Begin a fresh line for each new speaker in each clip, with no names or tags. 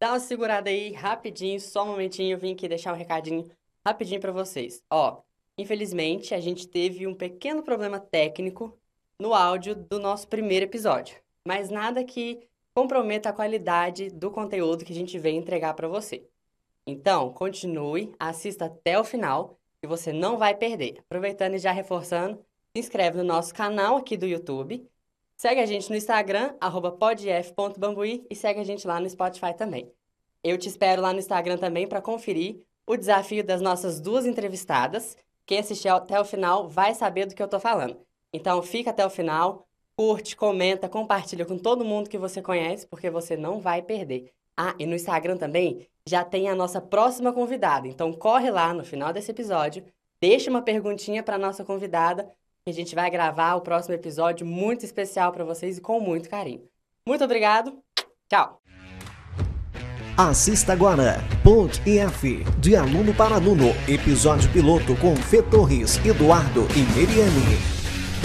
Dá uma segurada aí, rapidinho, só um momentinho, eu vim aqui deixar um recadinho rapidinho para vocês. Ó, infelizmente, a gente teve um pequeno problema técnico no áudio do nosso primeiro episódio, mas nada que comprometa a qualidade do conteúdo que a gente vem entregar para você. Então, continue, assista até o final, que você não vai perder. Aproveitando e já reforçando, se inscreve no nosso canal aqui do YouTube, segue a gente no Instagram, podf.bambuí, e segue a gente lá no Spotify também. Eu te espero lá no Instagram também para conferir o desafio das nossas duas entrevistadas. Quem assistiu até o final vai saber do que eu estou falando. Então, fica até o final, curte, comenta, compartilha com todo mundo que você conhece, porque você não vai perder. Ah, e no Instagram também já tem a nossa próxima convidada. Então, corre lá no final desse episódio, deixa uma perguntinha para nossa convidada, a gente vai gravar o próximo episódio muito especial para vocês e com muito carinho. Muito obrigado. Tchau.
Assista agora Pod EF, de aluno para aluno, episódio piloto com Fê Torres, Eduardo e Meriane.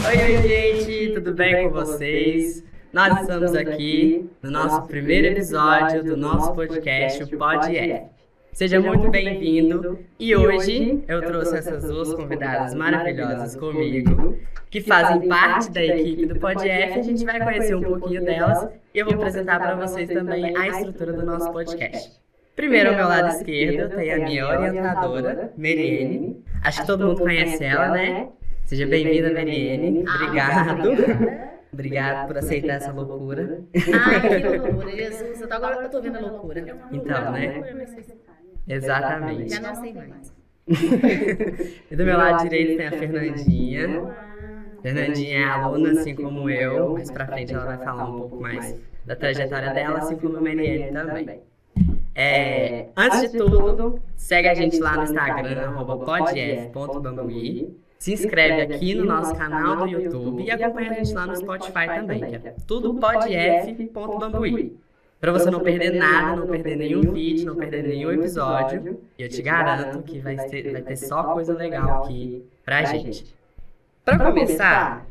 Oi, oi, gente, tudo bem com vocês? Nós estamos aqui no nosso primeiro episódio do nosso podcast, o Pod. Seja muito bem-vindo e hoje eu trouxe essas duas convidadas maravilhosas comigo, que fazem parte da equipe do PodF. A gente vai conhecer um pouquinho delas e eu vou apresentar para vocês também a estrutura do nosso podcast. Primeiro, ao meu lado esquerdo, tem a minha orientadora, Meriene. Acho que todo mundo conhece ela, né? Seja bem-vinda, Meriene. Obrigado. Obrigado por aceitar essa loucura.
Ai, que loucura, Jesus. Agora eu tô vendo a loucura.
Então, né? Exatamente.
Já não sei mais.
e do meu lado direito tem a Fernandinha. Fernandinha é aluna, assim como eu. Mais pra frente ela vai falar um pouco mais da trajetória dela, assim como a Mariane também. É, antes de tudo, segue a gente lá no Instagram, podf.bambuí. Se inscreve aqui no nosso canal do YouTube e acompanha a gente lá no Spotify também, que é tudo podf.bambuí. Para você não perder nada, não perder nenhum vídeo, não perder nenhum episódio. E eu te garanto que vai ter, vai ter só coisa legal aqui pra gente. Para começar,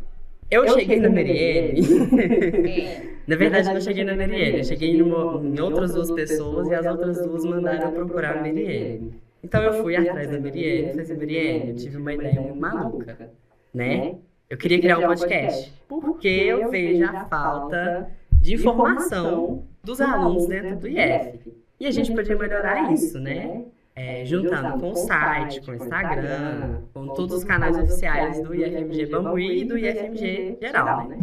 eu cheguei na Meriene. na verdade, eu não cheguei na Meriene. Eu cheguei numa, em outras duas pessoas e as outras duas mandaram procurar a Meriene. Então eu fui atrás da Meriene e falei assim, Meriene, eu tive uma ideia muito maluca, né? Eu queria criar um podcast. Porque eu vejo a falta de informação dos alunos dentro do IF. E a gente podia melhorar isso, né? É, juntando com o site, com o Instagram, com todos os canais oficiais do IFMG Bambuí e do IFMG geral, né?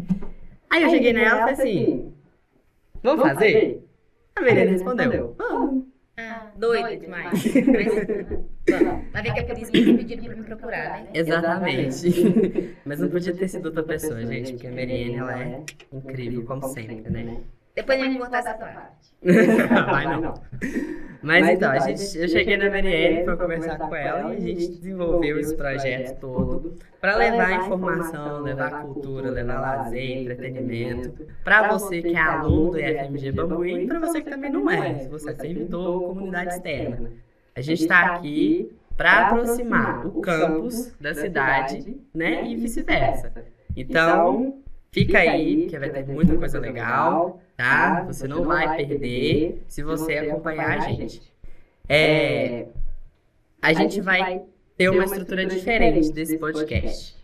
Aí eu cheguei nela e falei assim, vamos fazer? A Verena respondeu, vamos.
Ah, doida demais. Mas, vai ver que é por isso que eles pediram pra me procurar, né?
Exatamente. Mas não podia ter sido outra pessoa, gente, porque a Meriene, ela é incrível, como sempre, né?
Depois a gente cortar essa parte.
Vai não. Mas então, a gente, eu cheguei na Marielle para conversar com ela e a gente desenvolveu esse projeto todo para levar informação, levar cultura, levar lazer, entretenimento para você que é aluno do IFMG Bambuí e para você que também não é, se você é servidor ou comunidade externa. A gente está aqui para aproximar o campus da cidade, né, e vice-versa. Então, Fica aí, que vai ter muita coisa legal, tá? Você não vai perder se você acompanhar a gente. É, a gente vai ter uma estrutura diferente desse podcast.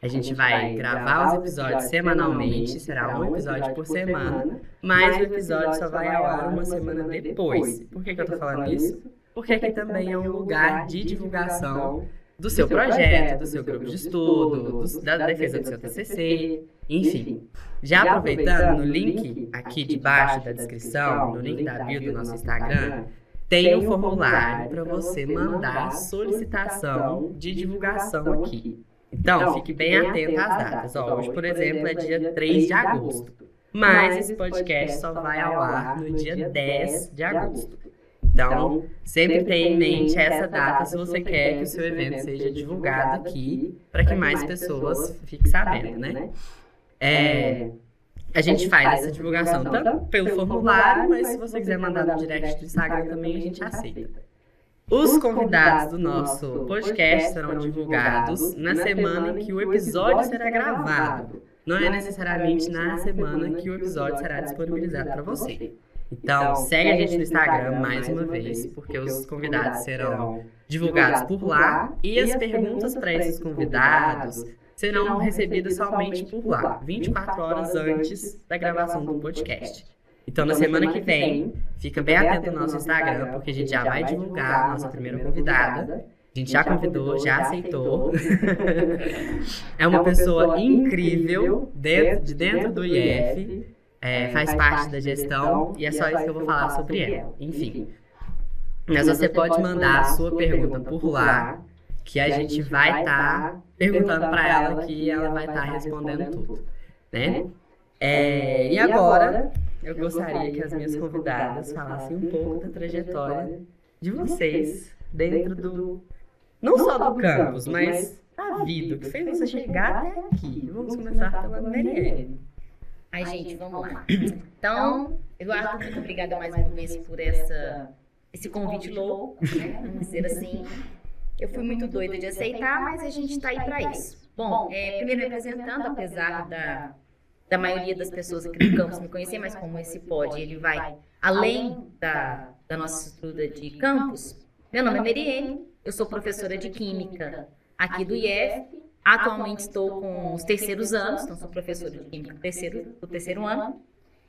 A gente vai gravar os episódios semanalmente, será um episódio por semana, mas o episódio só vai ao ar uma semana depois. Por que, que eu tô falando isso? Porque aqui também é um lugar de divulgação do seu projeto, do seu grupo de estudo, do, da defesa do seu TCC, enfim. Já aproveitando, no link aqui debaixo da descrição, no link da bio do nosso Instagram, tem um formulário para você mandar solicitação de divulgação aqui. Então, fique bem atento às datas. Ó, hoje, por exemplo, é dia 3 de agosto. Mas esse podcast só vai ao ar no dia 10 de agosto. Então, então, sempre tenha em mente essa data se você quer que o seu evento seja divulgado aqui, para que mais pessoas fiquem sabendo, né? né? É, é, a gente faz essa divulgação tanto pelo formulário, mas se você quiser mandar no direct do Instagram também, a gente aceita. Os convidados do nosso podcast serão divulgados na semana em que o episódio será gravado. Não é necessariamente na semana que o episódio será disponibilizado para você. Então, segue a gente no Instagram mais uma vez, porque os convidados serão divulgados por lá e as perguntas para esses convidados serão recebidas somente por lá, 24 horas antes da gravação do podcast. Então, na semana que vem, fica bem atento no nosso Instagram, porque a gente já vai divulgar a nossa primeira convidada. A gente já convidou, já aceitou. é uma pessoa incrível dentro, de dentro do IF, é, faz parte da gestão e é só isso que eu vou falar sobre ela. Enfim. Mas você pode mandar a sua pergunta por lá, que a gente vai estar tá perguntando para ela que ela vai estar tá respondendo tudo, né? É, e agora, eu gostaria que as minhas convidadas falassem um pouco da trajetória de vocês dentro do não só do campus, mas da vida, que fez você chegar até aqui. Vamos começar pela Marielle.
Ai, gente, vamos lá. Então, Eduardo, muito obrigada mais uma vez por essa, esse convite louco, né? Vamos dizer assim. Eu fui muito doida de aceitar, mas a gente está aí para isso. Bom, é, primeiro me apresentando, apesar da, da maioria das pessoas aqui do campus me conhecer, mas como esse pode, ele vai além da, da nossa estrutura de campus. Meu nome é Meriene, eu sou professora de Química aqui do IEF. Atualmente estou com os terceiros anos, então sou professora de Química do terceiro, do terceiro ano.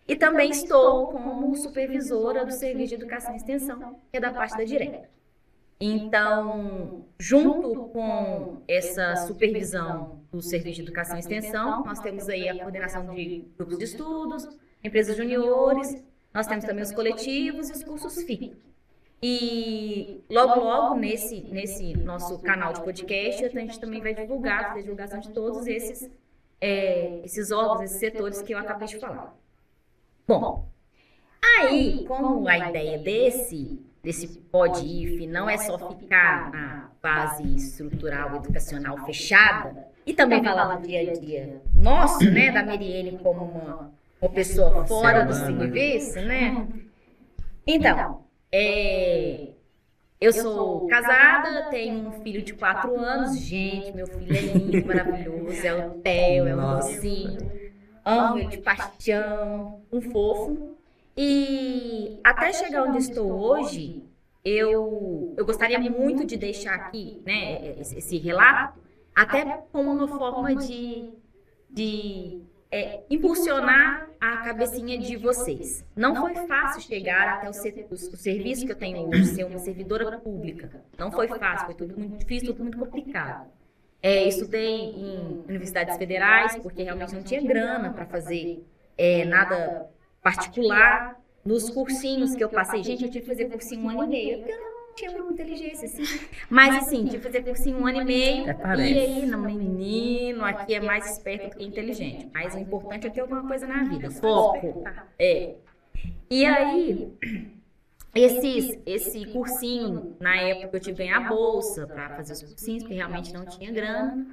E também estou como supervisora do Serviço de Educação e Extensão, que é da parte da direta. Então, junto com essa supervisão do Serviço de Educação e Extensão, nós temos aí a coordenação de grupos de estudos, empresas juniores, nós temos também os coletivos e os cursos FIC. E logo, logo, nesse, nesse nosso canal de podcast, a gente também vai divulgar, fazer divulgação de todos esses, é, esses órgãos, esses setores que eu acabei de falar. Bom, aí, como a ideia desse, desse PODIF não é só ficar na base estrutural educacional fechada, e também falar do dia a dia nosso, né, da Meriene como uma, uma pessoa fora do serviço, né? Então, é, eu sou casada, tenho um filho de quatro anos. Gente, meu filho é lindo, maravilhoso. É o Theo, é o docinho. Amo ele de paixão, um fofo. E até chegar onde estou hoje, eu, eu gostaria muito de deixar aqui né, esse, esse relato, até como uma forma de, de é, impulsionar a cabecinha de vocês. Não foi fácil chegar até o, ser, o, serviço que eu tenho hoje, ser uma servidora pública. Não foi fácil, foi tudo muito difícil, tudo muito complicado. É, estudei em universidades federais, porque realmente não tinha grana para fazer é, nada particular. Nos cursinhos que eu passei, gente, eu tive que fazer cursinho um ano e meio, eu tinha muita inteligência, assim. Mas, assim, tive que fazer cursinho um ano e meio. e aí, não, menino, aqui é mais esperto do que inteligente. Mas o importante é ter alguma coisa na vida. Foco. É. E aí, esses, esse cursinho, na época eu tive que ganhar bolsa para fazer os cursinhos, porque realmente não tinha grana.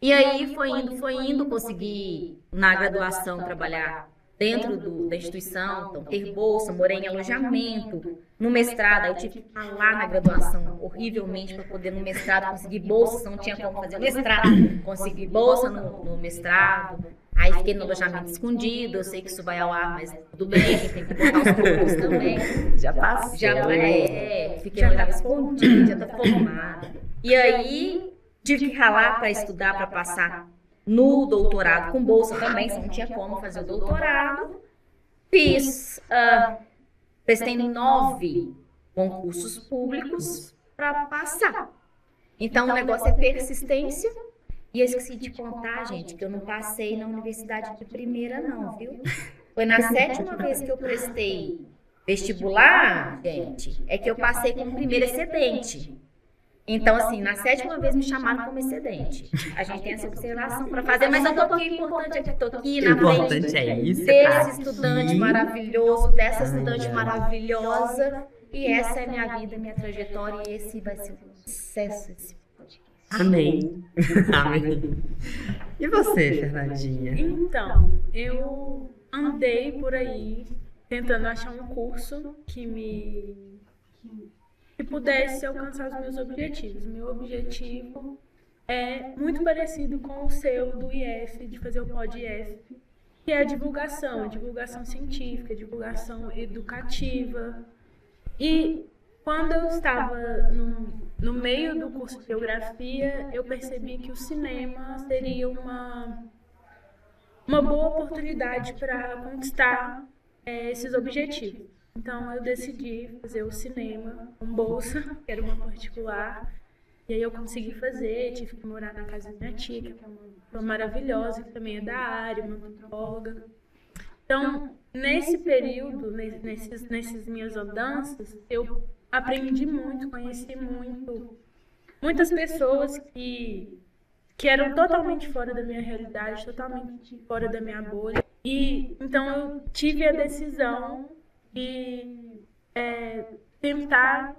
E aí foi indo, foi indo, consegui na graduação trabalhar dentro do, da instituição, então ter bolsa, morei em alojamento. No mestrado, eu tive que falar na graduação horrivelmente para poder no mestrado conseguir bolsa, não tinha como fazer o mestrado, consegui bolsa no, no mestrado. Aí fiquei no alojamento escondido, eu sei que isso vai ao ar, mas tudo bem, tem que botar os pontos também.
Já passou.
Já é, fiquei alojamento escondido, já tá formada. E aí tive que ralar para estudar, para passar no doutorado com bolsa também, se não tinha como fazer o doutorado. Fiz, uh, prestei nove concursos públicos para passar. Então, o negócio é persistência. E eu esqueci de contar, gente, que eu não passei na universidade de primeira, não, viu? Foi na sétima vez que eu prestei vestibular, gente, é que eu passei como primeiro excedente. Então, assim, na sétima vez me chamaram como excedente. A gente tem essa observação para fazer, mas eu tô aqui, importante é que tô aqui na frente
é isso,
desse estudante maravilhoso, dessa estudante maravilhosa. E essa é minha vida, minha trajetória, e esse vai ser um sucesso, esse
Amém. Amém. E você, Fernandinha?
Então, eu andei por aí tentando achar um curso que me que pudesse alcançar os meus objetivos. Meu objetivo é muito parecido com o seu do IF, de fazer o POD IF. que é a divulgação, a divulgação científica, a divulgação educativa. E quando eu estava no, no meio do curso de geografia, eu percebi que o cinema seria uma, uma boa oportunidade para conquistar é, esses objetivos. Então eu decidi fazer o cinema com bolsa, que era uma particular. E aí eu consegui fazer, tive que morar na casa da minha tia, que é uma, maravilhosa, que também é da área, uma antropóloga. Então, nesse período, nesses, nesses minhas andanças, eu aprendi muito, conheci muito, muitas pessoas que, que eram totalmente fora da minha realidade, totalmente fora da minha bolha. E então eu tive a decisão de é, tentar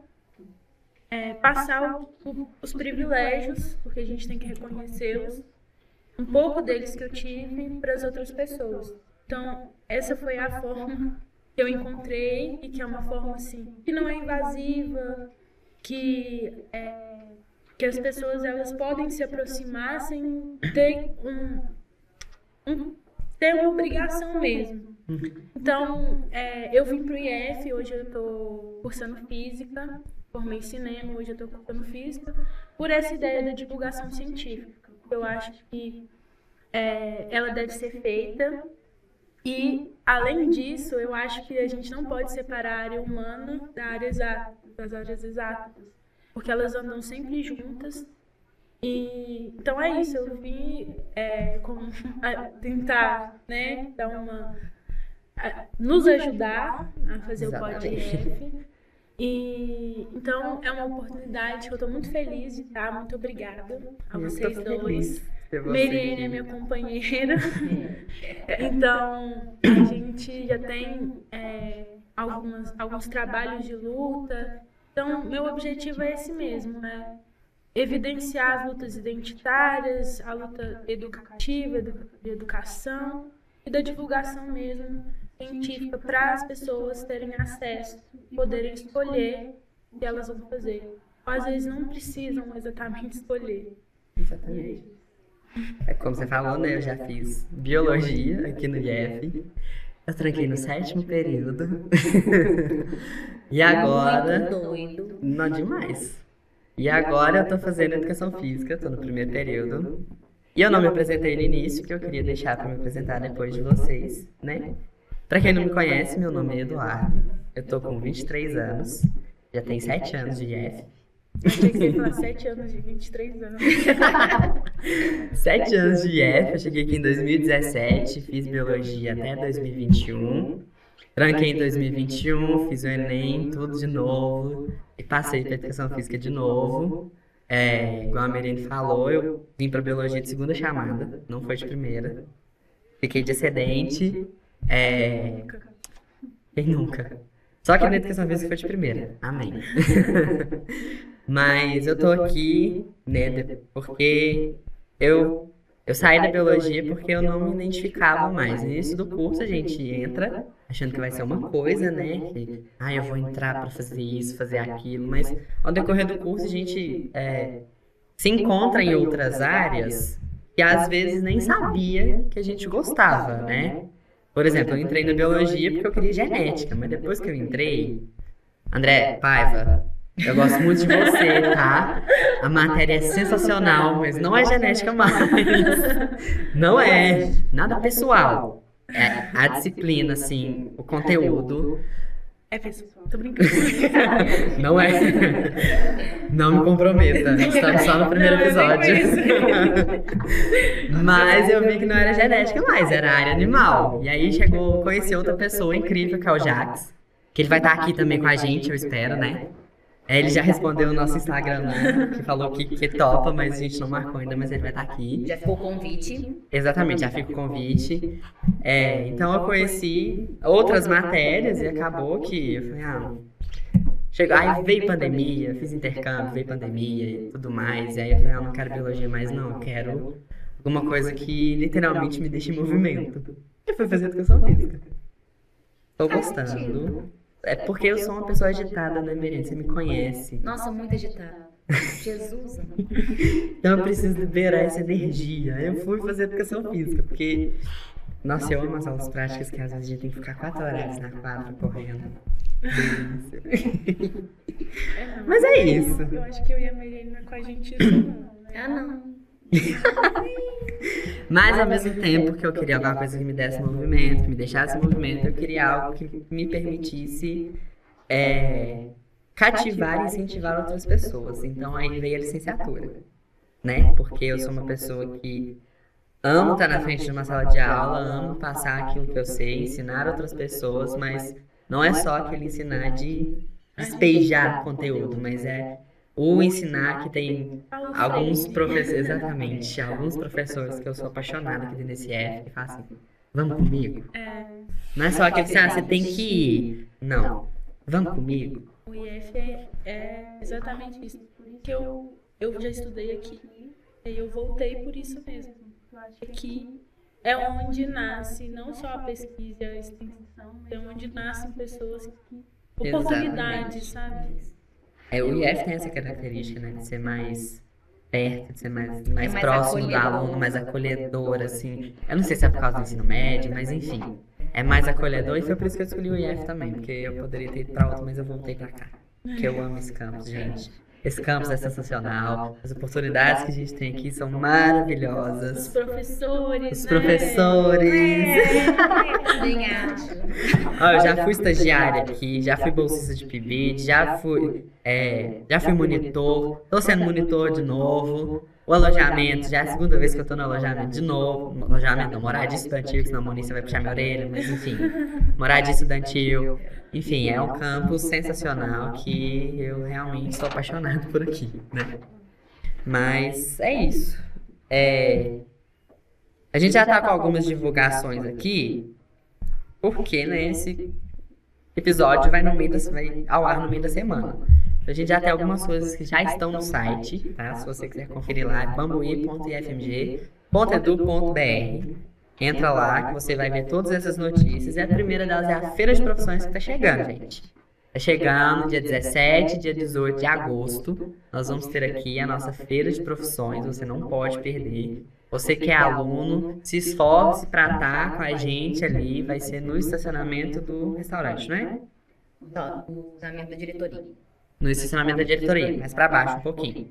é, passar o, o, os privilégios, porque a gente tem que reconhecê-los, um pouco deles que eu tive para as outras pessoas. Então, essa foi a forma que eu encontrei e que é uma forma assim que não é invasiva, que é, que as pessoas elas podem se aproximar sem ter um, um ter uma obrigação mesmo. Então, é, eu vim para o IF, hoje eu estou cursando física, formei cinema, hoje eu estou cursando física, por essa ideia da divulgação científica. Eu acho que é, ela deve ser feita e, além disso, eu acho que a gente não pode separar a área humana da área exata, das áreas exatas, porque elas andam sempre juntas. E, então é isso, eu vim é, tentar né, dar uma, a, nos ajudar a fazer Exatamente. o podcast. E então é uma oportunidade que eu estou muito feliz de estar. Muito obrigada a vocês dois. Meriene é minha companheira. então, a gente já tem é, algumas, alguns trabalhos de luta. Então, meu objetivo é esse mesmo, é evidenciar as lutas identitárias, a luta educativa, de educação e da divulgação mesmo científica para as pessoas terem acesso, poderem escolher o que elas vão fazer. Às vezes não precisam exatamente escolher.
Exatamente. É como você falou, né? Eu já fiz biologia aqui no IF. Eu tranquei no sétimo período. e agora. Não demais. E agora eu tô fazendo educação física, tô no primeiro período. E eu não me apresentei no início, que eu queria deixar para me apresentar depois de vocês, né? Para quem não me conhece, meu nome é Eduardo. Eu tô com 23 anos. Já tem 7 anos de IF.
Achei que você ia falar 7 anos de 23 anos.
7 anos de IF, eu cheguei aqui em 2017, fiz biologia até 2021. Tranquei em 2021, fiz o Enem, tudo de novo. E passei para educação física de novo. É, igual a Merene falou, eu vim para biologia de segunda chamada, não foi de primeira. Fiquei de excedente. É... Quem nunca? Só que na educação física foi de primeira. Amém. Mas eu tô aqui, né, porque eu, eu saí da biologia porque eu não me identificava mais. No início do curso a gente entra achando que vai ser uma coisa, né? Que, ah, eu vou entrar para fazer isso, fazer aquilo. Mas ao decorrer do curso a gente é, se encontra em outras áreas que às vezes nem sabia que a gente gostava, né? Por exemplo, eu entrei na biologia porque eu queria genética, mas depois que eu entrei, André Paiva, eu gosto muito de você, tá? A matéria é sensacional, mas não é genética mais. Não é. Nada pessoal. É a disciplina, assim, o conteúdo.
É pessoal, tô brincando.
Não é. Não me comprometa. Estamos só no primeiro episódio. Mas eu vi que não era genética mais, era área animal. E aí chegou, conheci outra pessoa incrível, que é o Jax. Que ele vai estar aqui também com a gente, eu espero, né? É, ele já respondeu o nosso Instagram, né? Que falou que, que topa, mas a gente não marcou ainda, mas ele vai estar aqui.
Já ficou o convite.
Exatamente, já fica o convite. É, então eu conheci outras matérias e acabou que eu falei, ah, chegou, aí veio pandemia, fiz intercâmbio, veio pandemia e tudo mais. E aí eu falei, ah, não quero biologia mais, não, eu quero alguma coisa que literalmente me deixe em movimento. E foi fazer educação física. Tô gostando. É porque eu sou uma pessoa agitada, né, Miriam? Você me conhece.
Nossa, muito agitada. Jesus.
então eu preciso liberar essa energia. Eu fui fazer educação física, porque Nossa, eu amo as aulas práticas que às vezes a gente tem que ficar quatro horas na quadra correndo. Delícia.
É.
Mas é isso.
Eu acho que eu e a não é com a gente né?
Ah, não.
Mas ao mesmo tempo que eu queria alguma coisa que me desse movimento, que me deixasse movimento, eu queria algo que me permitisse é, cativar e incentivar outras pessoas. Então aí veio a licenciatura, né? Porque eu sou uma pessoa que amo estar na frente de uma sala de aula, amo passar aquilo que eu sei, ensinar outras pessoas, mas não é só aquele ensinar de despejar conteúdo, mas é o ensinar que tem alguns professores, exatamente, alguns professores que eu sou apaixonada aqui dentro desse F, que falam assim, vamos comigo? Não é só aquele assim, ah, você tem que ir. Não, vamos comigo?
O IF é, é exatamente isso. Por isso que eu, eu já estudei aqui e eu voltei por isso mesmo. Eu acho que aqui é onde nasce não só a pesquisa e a extensão, é onde nascem pessoas que. oportunidades, sabe?
É, o IF tem essa característica, né, de ser mais perto, de ser mais, mais,
mais
próximo do aluno, mais acolhedor, assim. Eu não sei se é por causa do ensino médio, mas enfim. É mais acolhedor e foi por isso que eu escolhi o IF também, porque eu poderia ter ido pra outro, mas eu voltei pra cá. Porque eu amo esse campus, gente. Esse campus é sensacional. As oportunidades que a gente tem aqui são
Os
maravilhosas.
professores.
Os
né?
professores. Ó, eu já fui estagiária aqui, já fui bolsista de PIBID, já fui, é, já fui monitor, tô sendo monitor de novo. O alojamento, já é a segunda vez que eu tô no alojamento de novo. Alojamento não, moradia estudantil, senão a Moniça vai puxar minha orelha, mas enfim. Moradia estudantil. Enfim, é um campus sensacional que eu realmente estou apaixonado por aqui, né? Mas é isso. É, a gente já tá com algumas divulgações aqui, porque, né, esse episódio vai no meio da, vai ao ar no meio da semana. Então, a gente já tem algumas coisas que já estão no site, tá? Se você quiser conferir lá, é bambuí.ifmg.edu.br. Entra lá que você vai ver todas essas notícias. E a primeira delas é a Feira de Profissões que tá chegando, gente. Tá chegando dia 17, dia 18 de agosto. Nós vamos ter aqui a nossa Feira de Profissões, você não pode perder. Você que é aluno, se esforce para estar com a gente ali. Vai ser no estacionamento do restaurante, não é?
Só, o usamento da diretoria.
No estacionamento da diretoria, mais para baixo um pouquinho.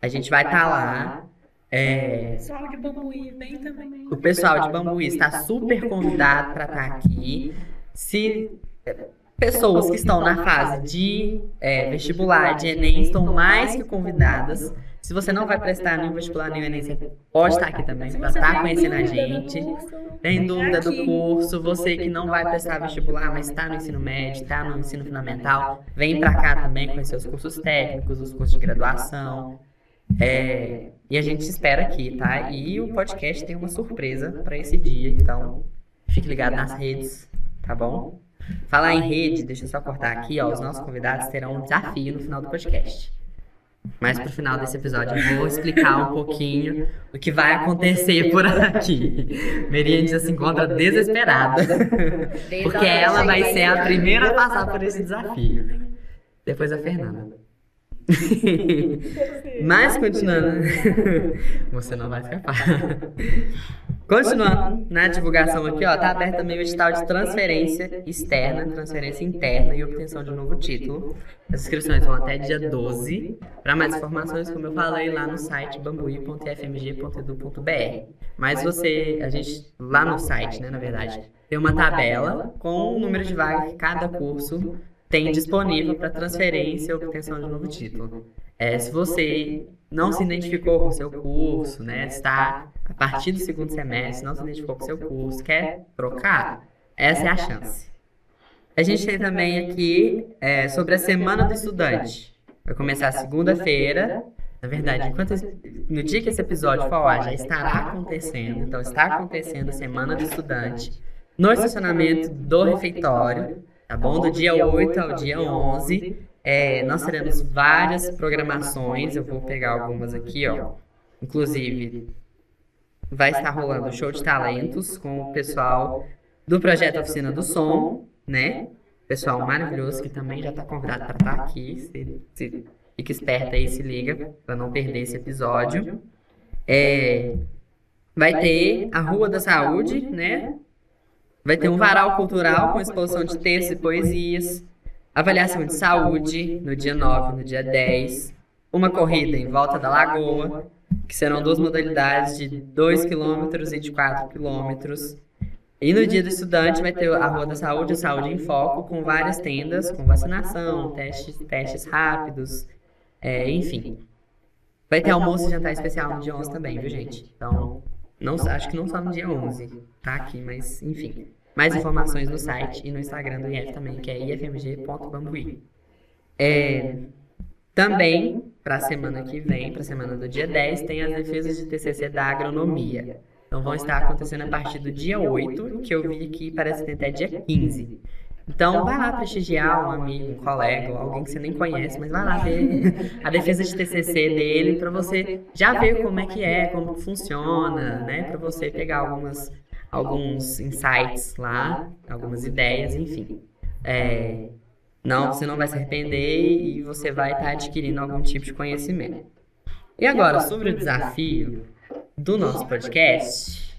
A gente vai estar lá. é,
Pessoal de Bambuí, vem também.
o pessoal de Bambuí está super convidado para estar aqui. Se é, pessoas que estão na fase de é, vestibular, de Enem, estão mais que convidadas. Se você não vai prestar nenhum vestibular, nenhum Enem, você pode estar aqui também para estar conhecendo a gente. Tem dúvida do curso, você que não vai prestar vestibular, mas está no ensino médio, está no ensino fundamental, vem para cá também conhecer os cursos técnicos, os cursos de graduação. É, e a gente te espera aqui, tá? E o podcast tem uma surpresa para esse dia, então fique ligado nas redes, tá bom? Falar em rede, deixa eu só cortar aqui, ó. Os nossos convidados terão um desafio no final do podcast. Mas pro final desse episódio eu vou explicar um pouquinho o que vai acontecer por aqui. Meriane já se encontra desesperada, porque ela vai ser a primeira a passar por esse desafio. Depois a Fernanda. Mas continuando, você não vai escapar. Continuando na divulgação aqui, ó, tá aberto também o edital de transferência externa, transferência interna e obtenção de um novo título. As inscrições vão até dia 12. Para mais informações, como eu falei lá no site bambuí.fmg.edu.br. Mas você, a gente lá no site, né, na verdade, tem uma tabela com o número de vagas que cada curso tem disponível para transferência e obtenção de novo título. É, se você não se identificou com o seu curso, né, está a partir do segundo semestre, não se identificou com o seu curso, quer trocar, essa é a chance. A gente tem também aqui é, sobre a Semana do Estudante. Vai começar segunda-feira. Na verdade, enquanto no dia que esse episódio for ao ar, já estará acontecendo. Então, está acontecendo a Semana do Estudante no estacionamento do refeitório, tá bom? Do dia 8 ao dia 11. É, nós teremos várias programações. Eu vou pegar algumas aqui, ó. Inclusive, vai estar rolando o show de talentos com o pessoal do projeto Oficina do Som, né? Pessoal maravilhoso que também já está convidado para estar aqui. Se, se, fica esperto aí, se liga, para não perder esse episódio. É, vai ter a Rua da Saúde, né? Vai ter um varal cultural com exposição de textos e poesias, avaliação de saúde no dia 9 no dia 10, uma corrida em volta da lagoa, que serão duas modalidades de 2 km e de 4 km. E no dia do estudante vai ter a Rua da Saúde, a Saúde em Foco, com várias tendas, com vacinação, testes, testes rápidos, é, enfim. Vai ter almoço e jantar especial no dia 11 também, viu, gente? Então, não, acho que não só no dia 11, tá aqui, mas enfim. Mais informações no site e no Instagram do IF também, que é ifmg.bambuí. É, também, para a semana que vem, para a semana do dia 10, tem as defesas de TCC da agronomia. Então vão estar acontecendo a partir do dia 8, que eu vi aqui, parece que tem até dia 15. Então, vai lá prestigiar um amigo, um colega, alguém que você nem conhece, mas vai lá ver a defesa de TCC dele para você já ver como é que é, como funciona, né? Para você pegar algumas, alguns insights lá, algumas ideias, enfim. É, não, você não vai se arrepender e você vai estar tá adquirindo algum tipo de conhecimento. E agora, sobre o desafio do nosso podcast,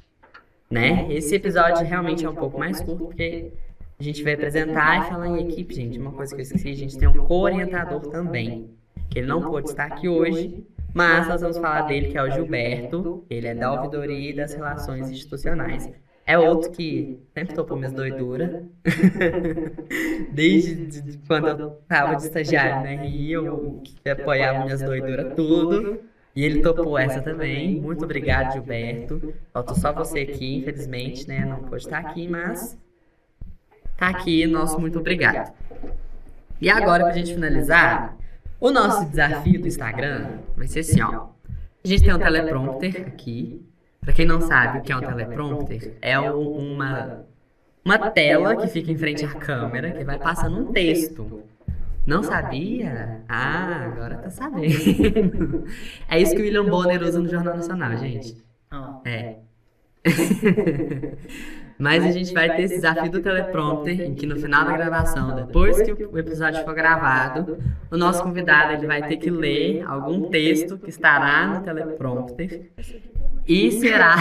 né? Esse episódio realmente é um pouco mais curto, porque a gente vai apresentar e falar em equipe, gente. Uma coisa que eu esqueci, a gente tem um co-orientador também, que ele não pôde estar aqui hoje, mas nós vamos falar dele, que é o Gilberto. Ele é da ouvidoria e das relações institucionais. É outro que sempre topou minhas doiduras. Desde de, quando eu tava de estagiário na RI, eu apoiava minhas doiduras tudo. E ele topou essa também. Muito obrigado, Gilberto. Faltou só você aqui, infelizmente, né? Não pôde estar aqui, mas Tá aqui nosso muito obrigado. E agora, pra gente finalizar, o nosso desafio do Instagram vai ser assim, ó. A gente tem um teleprompter aqui. Pra quem não sabe o que é um teleprompter, é uma, uma tela que fica em frente à câmera que vai passando um texto. Não sabia? Ah, agora tá sabendo. É isso que o William Bonner usa no Jornal Nacional, gente. É. Mas a gente vai ter esse desafio do teleprompter, em que no final da gravação, depois que o episódio for gravado, o nosso convidado ele vai ter que ler algum texto que estará no teleprompter e será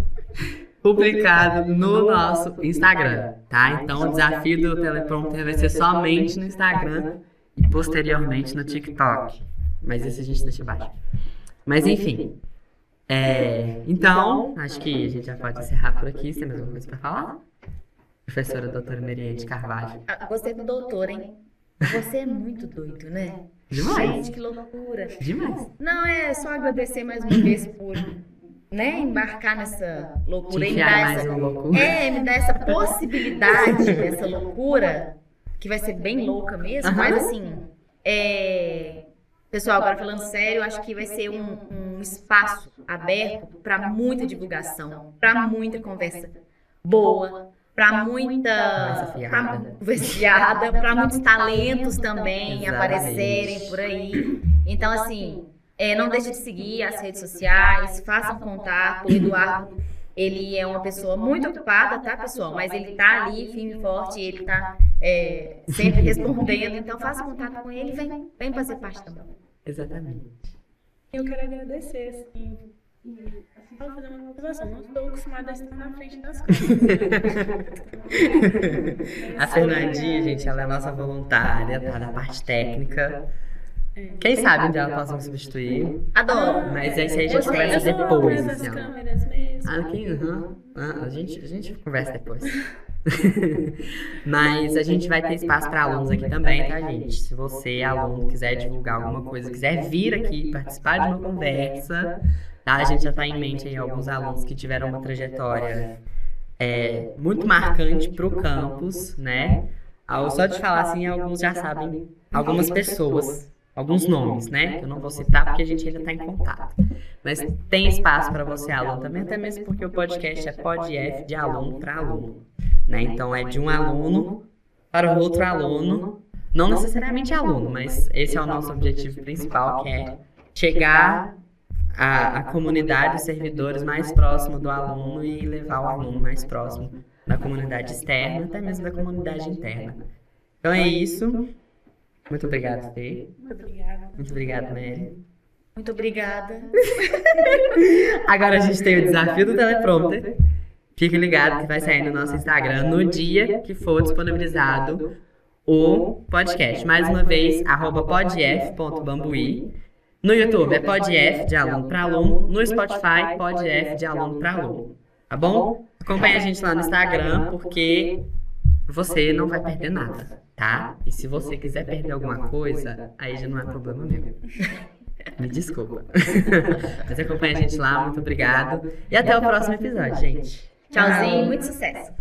publicado no nosso Instagram, tá? Então o desafio do teleprompter vai ser somente no Instagram e posteriormente no TikTok. Mas esse a gente deixa abaixo. Mas enfim, é, então, acho que a gente já pode encerrar por aqui. Você tem mais alguma coisa para falar? Professora doutora Meriente Carvalho.
Ah, gostei do doutor, hein? Você é muito doido, né?
Demais.
Gente, que loucura.
Demais.
Não, é só agradecer mais uma vez por né, embarcar nessa loucura.
Te mais essa, loucura.
É, me dar essa possibilidade dessa loucura, que vai ser bem louca mesmo, mas assim, é, Pessoal, agora falando sério, acho que vai ser um, um espaço aberto para muita divulgação, para muita conversa boa, para muita converseada, para muitos talentos também aparecerem por aí. Então, assim, é, não deixe de seguir as redes sociais, façam contato. O Eduardo, ele é uma pessoa muito ocupada, tá, pessoal? Mas ele tá ali, firme e forte, ele tá é, sempre respondendo. Então, faça contato com ele e vem, vem fazer parte também.
Exatamente.
Eu quero agradecer, assim, Vou fazer uma observação. Não estou acostumada a estar na frente das câmeras.
a Fernandinha, gente, ela é nossa voluntária, tá? Na parte técnica. É. Quem sabe dia ela possa me substituir.
Adoro.
Mas isso aí a gente conversa depois. Assim, ah, quem? Uhum. Ah, a, gente, a gente conversa depois. Mas a gente vai ter espaço para alunos aqui também, tá, gente? Se você, aluno, quiser divulgar alguma coisa, quiser vir aqui participar de uma conversa, tá? A gente já está em mente aí alguns alunos que tiveram uma trajetória é, muito marcante para o campus, né? Só de falar assim, alguns já sabem, algumas pessoas, alguns nomes, né? Eu não vou citar porque a gente ainda está em contato. Mas tem espaço para você, aluno, também, até mesmo porque o podcast é PodF de aluno para aluno. Né? Então, é de um aluno para o outro aluno, não necessariamente aluno, mas esse é o nosso objetivo principal, que é chegar à, à comunidade, os servidores mais próximo do aluno e levar o aluno mais próximo da comunidade externa, até mesmo da comunidade interna. Então é isso. Muito obrigado, Fê.
Muito obrigada.
Muito obrigado, Mary.
Muito obrigada.
Agora a gente tem o desafio do teleprompter Fique ligado que vai sair no nosso Instagram no dia que for disponibilizado o podcast. Mais uma vez, arroba podf.bambuí. No YouTube é podf de aluno para aluno. No Spotify, podf de aluno para aluno. Tá bom? Acompanhe a gente lá no Instagram, porque você não vai perder nada, tá? E se você quiser perder alguma coisa, aí já não é problema meu. Me desculpa. Mas acompanhe a gente lá, muito obrigado. E até o próximo episódio, gente.
Tchauzinho, muito sucesso.